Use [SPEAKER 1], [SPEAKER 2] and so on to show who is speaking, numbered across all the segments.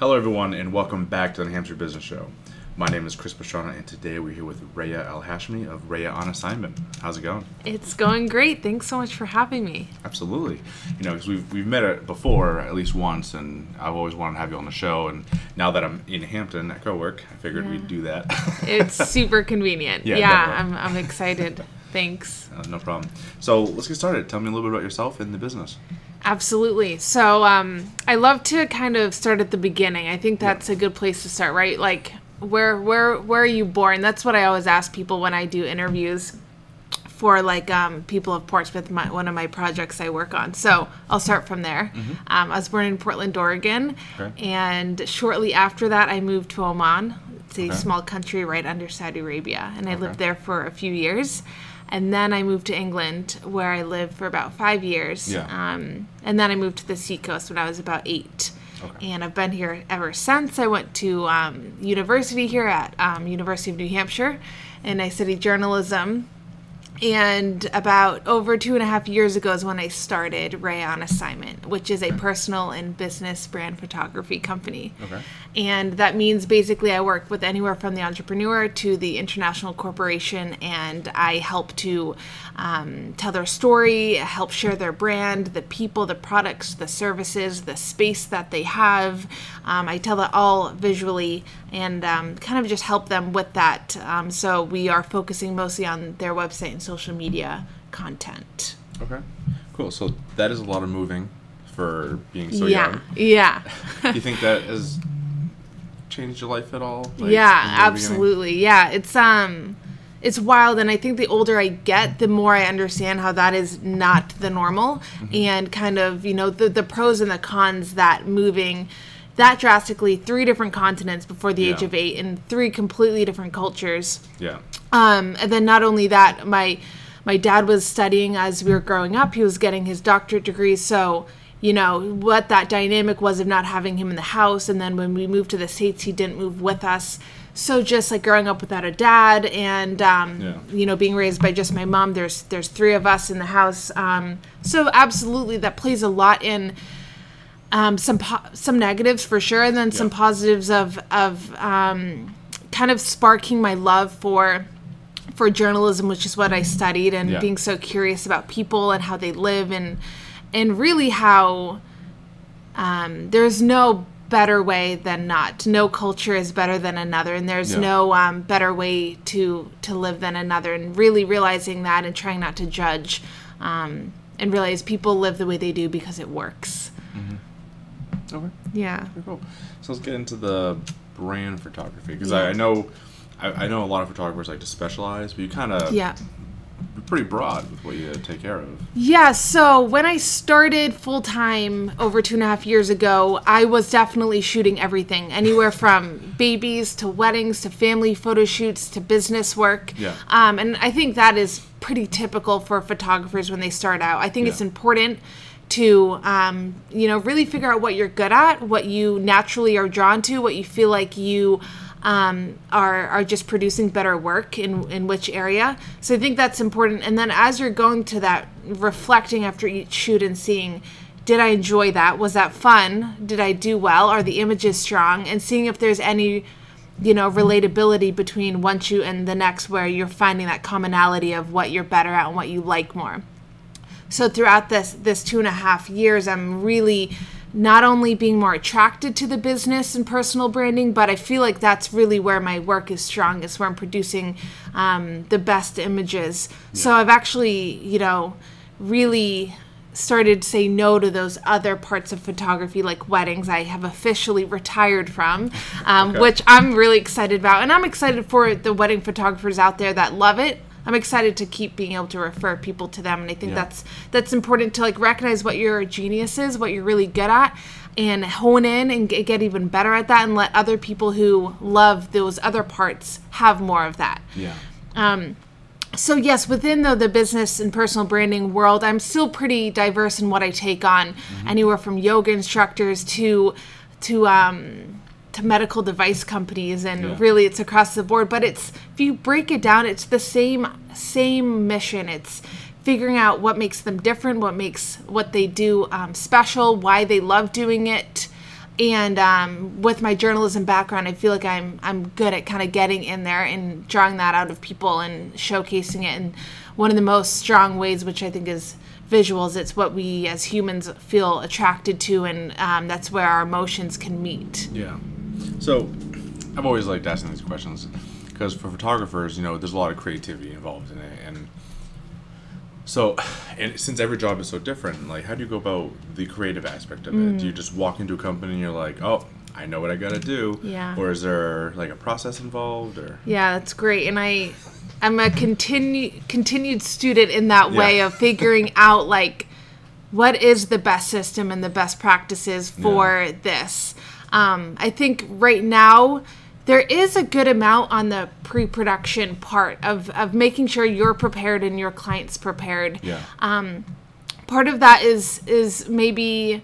[SPEAKER 1] Hello, everyone, and welcome back to the New Hampshire Business Show. My name is Chris Pastrana, and today we're here with Rhea Al Hashmi of Rhea on Assignment. How's it going?
[SPEAKER 2] It's going great. Thanks so much for having me.
[SPEAKER 1] Absolutely. You know, because we've, we've met it before at least once, and I've always wanted to have you on the show. And now that I'm in Hampton at co work, I figured
[SPEAKER 2] Yeah.
[SPEAKER 1] we'd do that.
[SPEAKER 2] It's super convenient.
[SPEAKER 1] Yeah,
[SPEAKER 2] Yeah. I'm, I'm excited. Thanks.
[SPEAKER 1] Uh, no problem. So let's get started. Tell me a little bit about yourself and the business.
[SPEAKER 2] Absolutely. So, um, I love to kind of start at the beginning. I think that's a good place to start, right? Like, where where where are you born? That's what I always ask people when I do interviews for like um, people of Portsmouth, my, one of my projects I work on. So I'll start from there. Um, I was born in Portland, Oregon,
[SPEAKER 1] Okay.
[SPEAKER 2] and shortly after that, I moved to Oman. It's a
[SPEAKER 1] Okay.
[SPEAKER 2] small country right under Saudi Arabia, and I
[SPEAKER 1] Okay.
[SPEAKER 2] lived there for a few years. And then I moved to England, where I lived for about five years.
[SPEAKER 1] Yeah.
[SPEAKER 2] Um, and then I moved to the seacoast when I was about eight.
[SPEAKER 1] Okay.
[SPEAKER 2] And I've been here ever since. I went to um, university here at um, University of New Hampshire, and I studied journalism. And about over two and a half years ago is when I started Rhea on Assignment, which is a personal and business brand photography company.
[SPEAKER 1] Okay.
[SPEAKER 2] And that means basically I work with anywhere from the entrepreneur to the international corporation, and I help to um, tell their story, help share their brand, the people, the products, the services, the space that they have. Um, I tell that all visually and um, kind of just help them with that. Um, so we are focusing mostly on their website and social media content.
[SPEAKER 1] Okay. Cool. So that is a lot of moving for being so
[SPEAKER 2] yeah,
[SPEAKER 1] young.
[SPEAKER 2] yeah.
[SPEAKER 1] Do you think that has changed your life at all? Like,
[SPEAKER 2] yeah
[SPEAKER 1] beginning?
[SPEAKER 2] absolutely yeah it's um it's wild and i think the older i get the more i understand how that is not the normal
[SPEAKER 1] Mm-hmm.
[SPEAKER 2] and kind of you know the, the pros and the cons that moving that drastically three different continents before the age of eight and three completely different cultures
[SPEAKER 1] Yeah.
[SPEAKER 2] um, and then not only that, my my dad was studying as we were growing up. He was getting his doctorate degree, so you know what that dynamic was of not having him in the house. And then when we moved to the states, he didn't move with us. So just like growing up without a dad, and um,
[SPEAKER 1] Yeah.
[SPEAKER 2] you know being raised by just my mom. There's there's three of us in the house. Um, so absolutely, that plays a lot in um, some po- some negatives for sure, and then some positives of of um, kind of sparking my love for for journalism, which is what I studied, and
[SPEAKER 1] Yeah.
[SPEAKER 2] being so curious about people and how they live, and and really how um, there's no better way than not. No culture is better than another, and there's
[SPEAKER 1] Yeah.
[SPEAKER 2] no um, better way to to live than another. And really realizing that and trying not to judge, um, and realize people live the way they do because it works.
[SPEAKER 1] Okay.
[SPEAKER 2] Yeah.
[SPEAKER 1] Very cool. So let's get into the brand photography because
[SPEAKER 2] Yeah.
[SPEAKER 1] I, I know I, I know a lot of photographers like to specialize, but you kind of
[SPEAKER 2] Yeah.
[SPEAKER 1] pretty broad with what you take care of.
[SPEAKER 2] Yeah, so when I started full time over two and a half years ago, I was definitely shooting everything anywhere from babies to weddings to family photo shoots to business work.
[SPEAKER 1] Yeah.
[SPEAKER 2] Um, and I think that is pretty typical for photographers when they start out. I think it's important to um, you know really figure out what you're good at what you naturally are drawn to what you feel like you um, are are just producing better work in in which area. So i think that's important. And then as you're going to that reflecting after each shoot and seeing did i enjoy that? Was that fun? Did i do well? Are the images strong? And seeing if there's any you know relatability between one shoot and the next where you're finding that commonality of what you're better at and what you like more so throughout this this two and a half years i'm really not only being more attracted to the business and personal branding but i feel like that's really where my work is strongest where i'm producing um, the best images. So i've actually you know really started to say no to those other parts of photography like weddings i have officially retired from um,
[SPEAKER 1] Okay.
[SPEAKER 2] which i'm really excited about. And i'm excited for the wedding photographers out there that love it i'm excited to keep being able to refer people to them and i think
[SPEAKER 1] Yeah.
[SPEAKER 2] that's that's important to like recognize what your genius is what you're really good at and hone in and get, get even better at that and let other people who love those other parts have more of that
[SPEAKER 1] Yeah.
[SPEAKER 2] um, so yes, within the, the business and personal branding world, I'm still pretty diverse in what I take on, Mm. anywhere from yoga instructors to to um, to medical device companies, and
[SPEAKER 1] Yeah.
[SPEAKER 2] really it's across the board. But it's if you break it down, it's the same same mission. It's figuring out what makes them different, what makes what they do um, special, why they love doing it, and um, with my journalism background, I feel like I'm I'm good at kind of getting in there and drawing that out of people and showcasing it. And one of the most strong ways, which I think is visuals, it's what we as humans feel attracted to, and um, that's where our emotions can meet.
[SPEAKER 1] Yeah. So I've always liked asking these questions because for photographers, you know, there's a lot of creativity involved in it, and so, and since every job is so different, like, how do you go about the creative aspect of it? Do you just walk into a company and you're like, oh, I know what I gotta do,
[SPEAKER 2] Yeah.
[SPEAKER 1] or is there like a process involved, or
[SPEAKER 2] Yeah, that's great. And I I'm a continue continued student in that way
[SPEAKER 1] Yeah.
[SPEAKER 2] of figuring out like what is the best system and the best practices for this. Um, I think right now there is a good amount on the pre-production part of, of making sure you're prepared and your client's prepared.
[SPEAKER 1] Yeah,
[SPEAKER 2] part of that is is maybe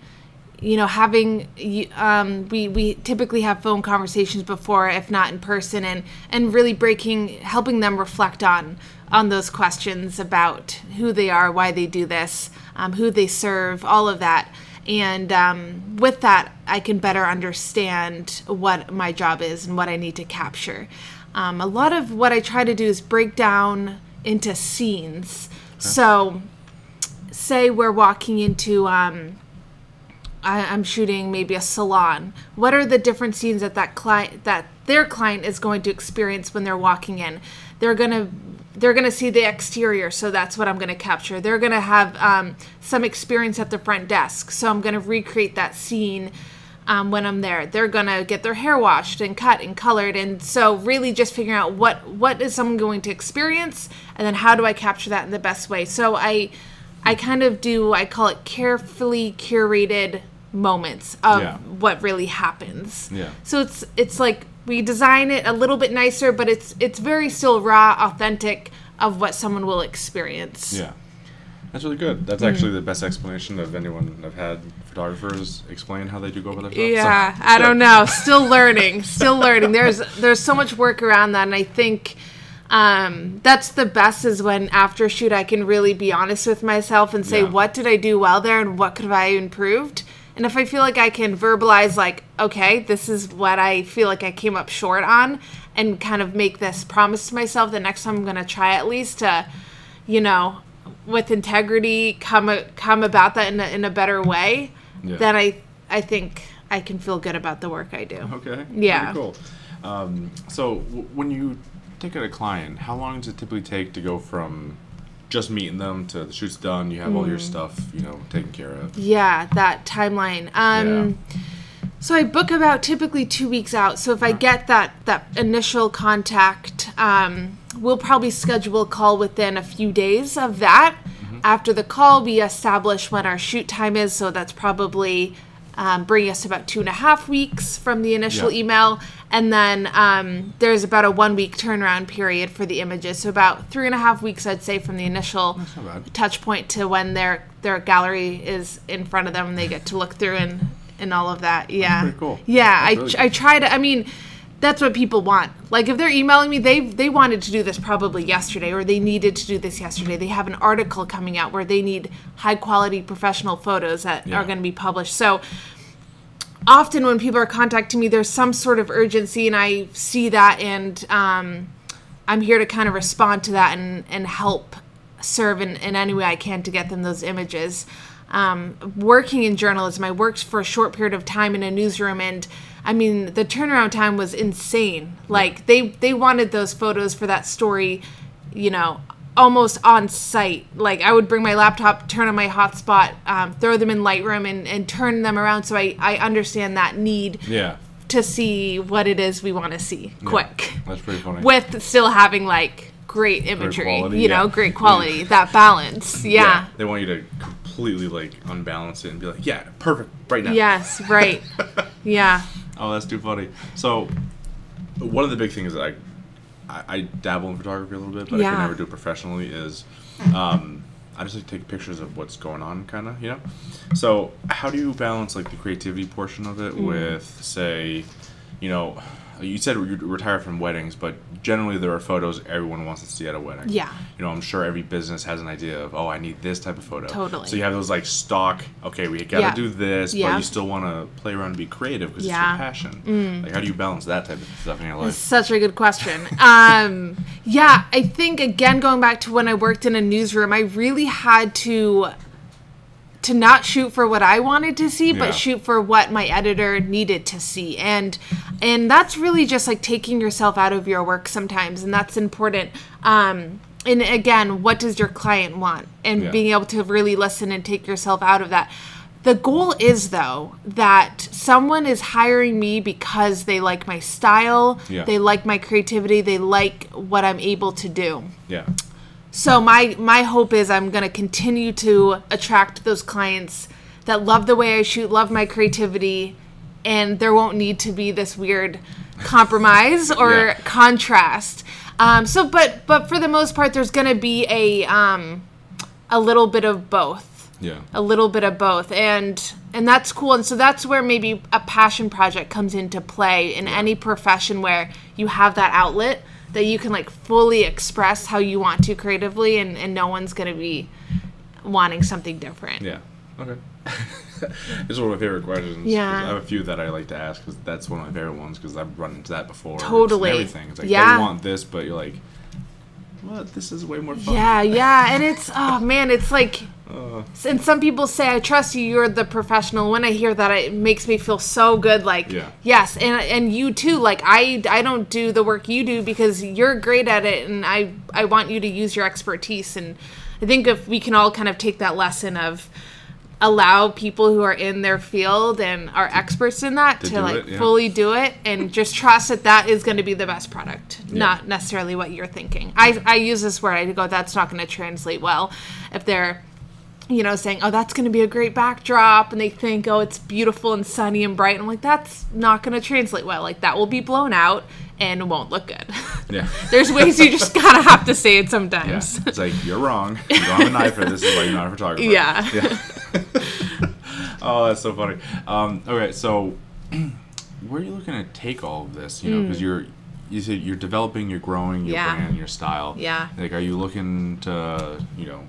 [SPEAKER 2] you know having um, we we typically have phone conversations before if not in person and and really breaking helping them reflect on on those questions about who they are why they do this um, who they serve all of that and um, with that i can better understand what my job is and what i need to capture um, a lot of what i try to do is break down into scenes so say we're walking into um, I, I'm shooting maybe a salon. What are the different scenes that that client that their client is going to experience when they're walking in? They're gonna they're gonna see the exterior, so that's what I'm gonna capture. They're gonna have um, some experience at the front desk, so I'm gonna recreate that scene. Um, when I'm there, they're gonna get their hair washed and cut and colored, and so really just figuring out what what is someone going to experience, and then how do I capture that in the best way. So I I kind of do I call it carefully curated moments of
[SPEAKER 1] Yeah.
[SPEAKER 2] what really happens.
[SPEAKER 1] Yeah.
[SPEAKER 2] So it's it's like we design it a little bit nicer, but it's it's very still raw, authentic of what someone will experience.
[SPEAKER 1] yeah. That's really good. That's
[SPEAKER 2] Mm.
[SPEAKER 1] actually the best explanation of anyone I've had photographers explain how they do go about their.
[SPEAKER 2] Yeah,
[SPEAKER 1] So,
[SPEAKER 2] I don't know. Still learning. Still learning. There's there's so much work around that, and I think um, that's the best is when after shoot I can really be honest with myself and say
[SPEAKER 1] Yeah.
[SPEAKER 2] what did I do well there and what could have I improved. And if I feel like I can verbalize like, okay, this is what I feel like I came up short on, and kind of make this promise to myself the next time I'm gonna try at least to, you know, with integrity come come about that in a, in a better way,
[SPEAKER 1] Yeah.
[SPEAKER 2] then I I think I can feel good about the work I do.
[SPEAKER 1] Okay.
[SPEAKER 2] Yeah.
[SPEAKER 1] Pretty cool. Um, so w- when you take out a client, how long does it typically take to go from just meeting them to the shoot's done, you have all
[SPEAKER 2] Mm.
[SPEAKER 1] your stuff, you know, taken care of?
[SPEAKER 2] Yeah, that timeline. Um, So I book about typically two weeks out. So if I get that that initial contact, um, we'll probably schedule a call within a few days of that. After the call, we establish when our shoot time is. So that's probably um, bringing us to about two and a half weeks from the initial
[SPEAKER 1] Yeah.
[SPEAKER 2] email, and then um, there's about a one week turnaround period for the images. So about three and a half weeks, I'd say, from the initial
[SPEAKER 1] That's
[SPEAKER 2] touch point to when their their gallery is in front of them and they get to look through and and all of that. Yeah,
[SPEAKER 1] pretty cool.
[SPEAKER 2] Yeah,
[SPEAKER 1] That's
[SPEAKER 2] I
[SPEAKER 1] really
[SPEAKER 2] I try to. I mean, that's what people want. Like if they're emailing me, they they wanted to do this probably yesterday, or they needed to do this yesterday. They have an article coming out where they need high quality professional photos that
[SPEAKER 1] Yeah.
[SPEAKER 2] are going to be published. So often when people are contacting me, there's some sort of urgency, and I see that, and um, I'm here to kind of respond to that and and help serve in, in any way I can to get them those images. Um, working in journalism, I worked for a short period of time in a newsroom, and I mean the turnaround time was insane. Like they they wanted those photos for that story, you know, almost on site. Like I would bring my laptop, turn on my hotspot, um, throw them in Lightroom, and, and turn them around. So I I understand that need
[SPEAKER 1] Yeah.
[SPEAKER 2] to see what it is we want to see quick
[SPEAKER 1] That's pretty funny.
[SPEAKER 2] with still having like great imagery,
[SPEAKER 1] quality,
[SPEAKER 2] you know,
[SPEAKER 1] yeah.
[SPEAKER 2] great quality, that balance. Yeah.
[SPEAKER 1] They want you to completely like unbalance it and be like, yeah, perfect, right now.
[SPEAKER 2] Yes, right. yeah.
[SPEAKER 1] Oh, that's too funny. So, one of the big things that I, I, I dabble in photography a little bit, but I can never do it professionally. Is, um, I just like to take pictures of what's going on, kind of, you know. So, how do you balance like the creativity portion of it
[SPEAKER 2] Mm.
[SPEAKER 1] with, say, you know, you said you retire from weddings, but generally there are photos everyone wants to see at a wedding.
[SPEAKER 2] Yeah.
[SPEAKER 1] You know, I'm sure every business has an idea of, oh, I need this type of photo.
[SPEAKER 2] Totally.
[SPEAKER 1] So you have those like stock. Okay, we got to
[SPEAKER 2] Yeah.
[SPEAKER 1] do this,
[SPEAKER 2] Yeah.
[SPEAKER 1] but you still want to play around and be creative because
[SPEAKER 2] Yeah. Mm.
[SPEAKER 1] it's your passion. Like, how do you balance that type of stuff in your life?
[SPEAKER 2] Such a good question. Um, yeah, I think again going back to when I worked in a newsroom, I really had to to not shoot for what I wanted to see,
[SPEAKER 1] Yeah.
[SPEAKER 2] but shoot for what my editor needed to see. And and that's really just like taking yourself out of your work sometimes, and that's important. Um, and again, what does your client want? And
[SPEAKER 1] Yeah.
[SPEAKER 2] being able to really listen and take yourself out of that. The goal is though that someone is hiring me because they like my style,
[SPEAKER 1] Yeah.
[SPEAKER 2] they like my creativity, they like what I'm able to do.
[SPEAKER 1] Yeah.
[SPEAKER 2] So my my hope is I'm going to continue to attract those clients that love the way I shoot, love my creativity, and there won't need to be this weird compromise or
[SPEAKER 1] Yeah.
[SPEAKER 2] contrast. Um, so, but but for the most part, there's going to be a um, a little bit of both
[SPEAKER 1] Yeah.
[SPEAKER 2] a little bit of both and and that's cool and so that's where maybe a passion project comes into play in any profession where you have that outlet that you can like fully express how you want to creatively and, and no one's going to be wanting something different
[SPEAKER 1] Yeah. Okay. it's one of my favorite questions.
[SPEAKER 2] Yeah.
[SPEAKER 1] I have a few that I like to ask because that's one of my favorite ones because I've run into that before. It's
[SPEAKER 2] Totally.
[SPEAKER 1] everything. It's like
[SPEAKER 2] Yeah.
[SPEAKER 1] they want this, but you're like, what? This is way more fun.
[SPEAKER 2] yeah yeah and it's oh man it's like
[SPEAKER 1] Uh,
[SPEAKER 2] and some people say i trust you you're the professional when i hear that it makes me feel so good like
[SPEAKER 1] Yeah.
[SPEAKER 2] yes and and you too like i i don't do the work you do because you're great at it and i i want you to use your expertise and i think if we can all kind of take that lesson of allow people who are in their field and are experts in that
[SPEAKER 1] To
[SPEAKER 2] to, like
[SPEAKER 1] it, yeah.
[SPEAKER 2] fully do it and just trust that that is going to be the best product not necessarily what you're thinking i i use this word i go that's not going to translate well if they're you know, saying, "Oh, that's going to be a great backdrop," and they think, "Oh, it's beautiful and sunny and bright." I'm like, "That's not going to translate well. Like that will be blown out and won't look good."
[SPEAKER 1] yeah.
[SPEAKER 2] There's ways you just gotta have to say it sometimes. Yeah.
[SPEAKER 1] It's like you're wrong. You don't have a knife for this. Is why you're not a photographer.
[SPEAKER 2] Yeah.
[SPEAKER 1] Yeah. oh, that's so funny. Um, okay, so where are you looking to take all of this? You know, because you're you said you're developing, you're growing your
[SPEAKER 2] Hmm. Yeah.
[SPEAKER 1] brand, your style.
[SPEAKER 2] Yeah.
[SPEAKER 1] Like, are you looking to you know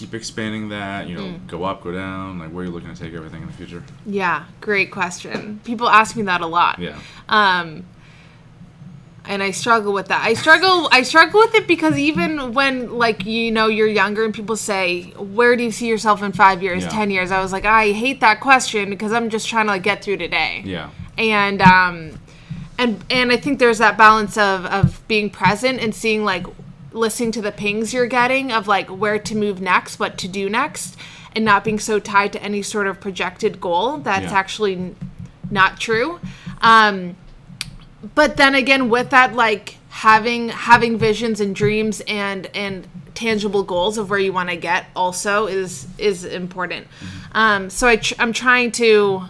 [SPEAKER 1] keep expanding that? You know,
[SPEAKER 2] Hmm.
[SPEAKER 1] go up, go down. Like, where are you looking to take everything in the future?
[SPEAKER 2] Yeah, great question. People ask me that a lot.
[SPEAKER 1] Yeah.
[SPEAKER 2] Um, and I struggle with that. I struggle. I struggle with it because even when like you know you're younger and people say, "Where do you see yourself in five years,
[SPEAKER 1] Yeah.
[SPEAKER 2] ten years?" I was like, I hate that question because I'm just trying to like get through today.
[SPEAKER 1] Yeah.
[SPEAKER 2] and um and and i think there's that balance of of being present and seeing like listening to the pings you're getting of like where to move next what to do next and not being so tied to any sort of projected goal that's
[SPEAKER 1] Yeah.
[SPEAKER 2] actually n- not true um but then again with that like having having visions and dreams and and tangible goals of where you want to get also is is important um so I tr- i'm trying to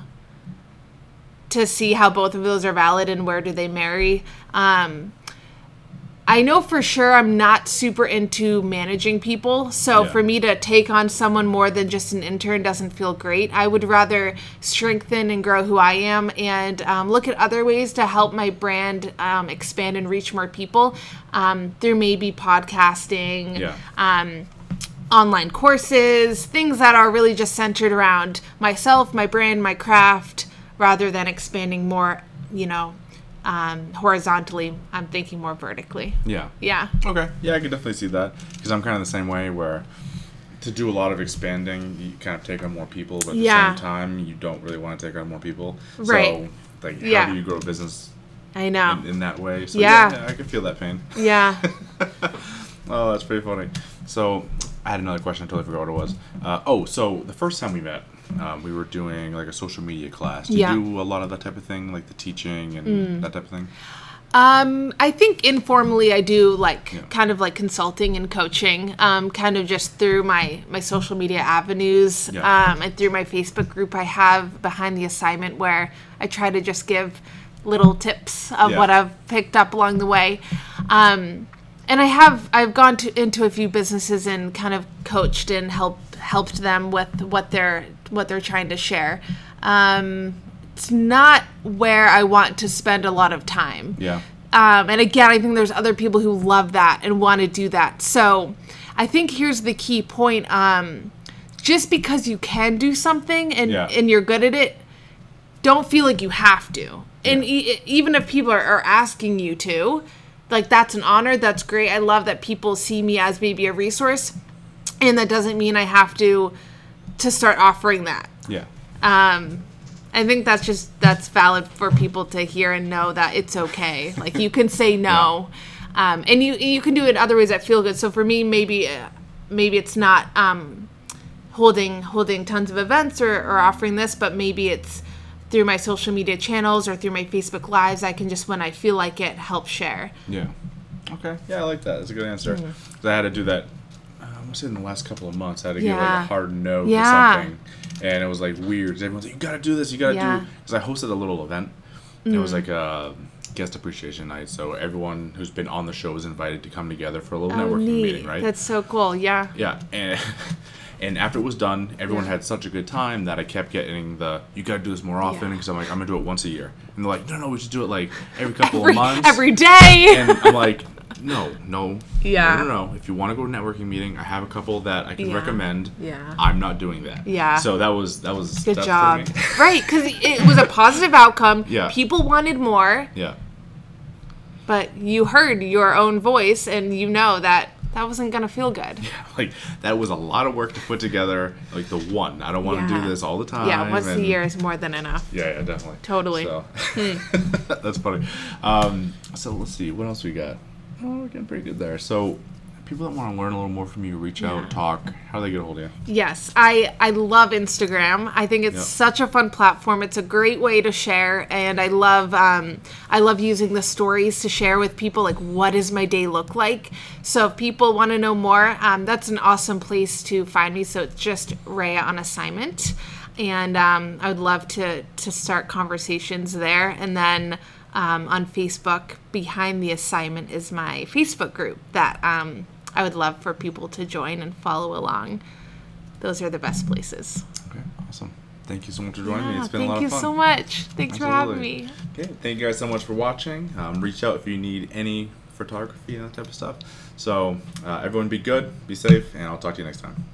[SPEAKER 2] to see how both of those are valid and where do they marry. Um, I know for sure I'm not super into managing people. So
[SPEAKER 1] Yeah.
[SPEAKER 2] for me to take on someone more than just an intern doesn't feel great. I would rather strengthen and grow who I am and um, look at other ways to help my brand um, expand and reach more people um, through maybe podcasting
[SPEAKER 1] Yeah.
[SPEAKER 2] um, online courses, things that are really just centered around myself, my brand, my craft, rather than expanding more, you know, um, horizontally. I'm thinking more vertically.
[SPEAKER 1] Yeah.
[SPEAKER 2] Yeah.
[SPEAKER 1] Okay. Yeah, I could definitely see that because I'm kind of the same way where to do a lot of expanding, you kind of take on more people, but at
[SPEAKER 2] Yeah.
[SPEAKER 1] the same time, you don't really want to take on more people.
[SPEAKER 2] Right.
[SPEAKER 1] So, like, how
[SPEAKER 2] Yeah.
[SPEAKER 1] do you grow a business
[SPEAKER 2] I know.
[SPEAKER 1] in, in that way? So,
[SPEAKER 2] Yeah.
[SPEAKER 1] yeah, I can feel that pain.
[SPEAKER 2] Yeah.
[SPEAKER 1] Oh, that's pretty funny. So, I had another question. I totally forgot what it was. Uh, oh, so the first time we met, um, we were doing like a social media class. Do
[SPEAKER 2] Yeah. Mm.
[SPEAKER 1] you do a lot of that type of thing, like the teaching and that type of thing?
[SPEAKER 2] Um, I think informally I do like
[SPEAKER 1] Yeah.
[SPEAKER 2] kind of like consulting and coaching, um, kind of just through my my social media avenues,
[SPEAKER 1] Yeah.
[SPEAKER 2] um, and through my Facebook group I have behind the assignment where I try to just give little tips of
[SPEAKER 1] Yeah.
[SPEAKER 2] what I've picked up along the way. Um, and I have I've gone to, into a few businesses and kind of coached and helped helped them with what they're what they're trying to share. Um, it's not where I want to spend a lot of time.
[SPEAKER 1] Yeah.
[SPEAKER 2] Um, and again, I think there's other people who love that and want to do that. So I think here's the key point. Um, just because you can do something and,
[SPEAKER 1] Yeah.
[SPEAKER 2] and you're good at it, don't feel like you have to. And
[SPEAKER 1] Yeah.
[SPEAKER 2] e- even if people are, are asking you to, like that's an honor. That's great. I love that people see me as maybe a resource, and that doesn't mean I have to to start offering that.
[SPEAKER 1] Yeah.
[SPEAKER 2] Um, I think that's just that's valid for people to hear and know that it's okay. Like you can say no, um, and you you can do it other ways that feel good. So for me, maybe uh, maybe it's not um, holding holding tons of events or, or offering this, but maybe it's through my social media channels or through my Facebook lives. I can just when I feel like it help share.
[SPEAKER 1] Yeah. Okay. Yeah, I like that. That's a good answer.
[SPEAKER 2] Mm.
[SPEAKER 1] I had to do that. Want to say in the last couple of months, I had to give like a hard no
[SPEAKER 2] Yeah.
[SPEAKER 1] to something, and it was like weird. Everyone's like, "You got to do this. You got to
[SPEAKER 2] Yeah.
[SPEAKER 1] do." Because I hosted a little event. It was
[SPEAKER 2] Mm.
[SPEAKER 1] like a guest appreciation night, so everyone who's been on the show was invited to come together for a little
[SPEAKER 2] Oh,
[SPEAKER 1] networking
[SPEAKER 2] neat.
[SPEAKER 1] meeting, right?
[SPEAKER 2] That's so cool. Yeah.
[SPEAKER 1] Yeah, and and after it was done, everyone
[SPEAKER 2] Yeah.
[SPEAKER 1] had such a good time that I kept getting the "you got to do this more often"
[SPEAKER 2] Yeah.
[SPEAKER 1] because I'm like I'm gonna do it once a year, and they're like, "No, no, we should do it like every couple
[SPEAKER 2] Every,
[SPEAKER 1] of months."
[SPEAKER 2] every day.
[SPEAKER 1] and I'm like, no, no,
[SPEAKER 2] Yeah.
[SPEAKER 1] no, no, no. If you want to go to a networking meeting, I have a couple that I can
[SPEAKER 2] Yeah.
[SPEAKER 1] recommend.
[SPEAKER 2] Yeah.
[SPEAKER 1] I'm not doing that.
[SPEAKER 2] Yeah.
[SPEAKER 1] So that was that was
[SPEAKER 2] Good job. right, because it was a positive outcome.
[SPEAKER 1] Yeah.
[SPEAKER 2] People wanted more,
[SPEAKER 1] yeah.
[SPEAKER 2] but you heard your own voice and you know that that wasn't going to feel good.
[SPEAKER 1] Yeah, Like that was a lot of work to put together. Like the one, I don't want to
[SPEAKER 2] Yeah.
[SPEAKER 1] do this all the time.
[SPEAKER 2] Yeah, once a year is more than enough.
[SPEAKER 1] Yeah, yeah, definitely.
[SPEAKER 2] Totally.
[SPEAKER 1] So
[SPEAKER 2] Hmm.
[SPEAKER 1] that's funny. Um, so let's see, what else we got? Oh, we're getting pretty good there. So people that want to learn a little more from you, reach
[SPEAKER 2] Yeah.
[SPEAKER 1] out, talk. How do they get a hold of you?
[SPEAKER 2] Yes, I I love Instagram. I think it's
[SPEAKER 1] Yep.
[SPEAKER 2] such a fun platform. It's a great way to share, and I love um, I love using the stories to share with people like what does my day look like. So if people want to know more, um, that's an awesome place to find me. So it's just Rhea on assignment, and um, I would love to to start conversations there, and then. Um, on Facebook, behind the assignment is my Facebook group that um, I would love for people to join and follow along those are the best places.
[SPEAKER 1] Okay, awesome. Thank you so much for joining me. It's been a lot of fun.
[SPEAKER 2] Thank you so much. Thanks for having me.
[SPEAKER 1] Okay, thank you guys so much for watching. Um, reach out if you need any photography and that type of stuff. So, uh, everyone be good, be safe, and I'll talk to you next time.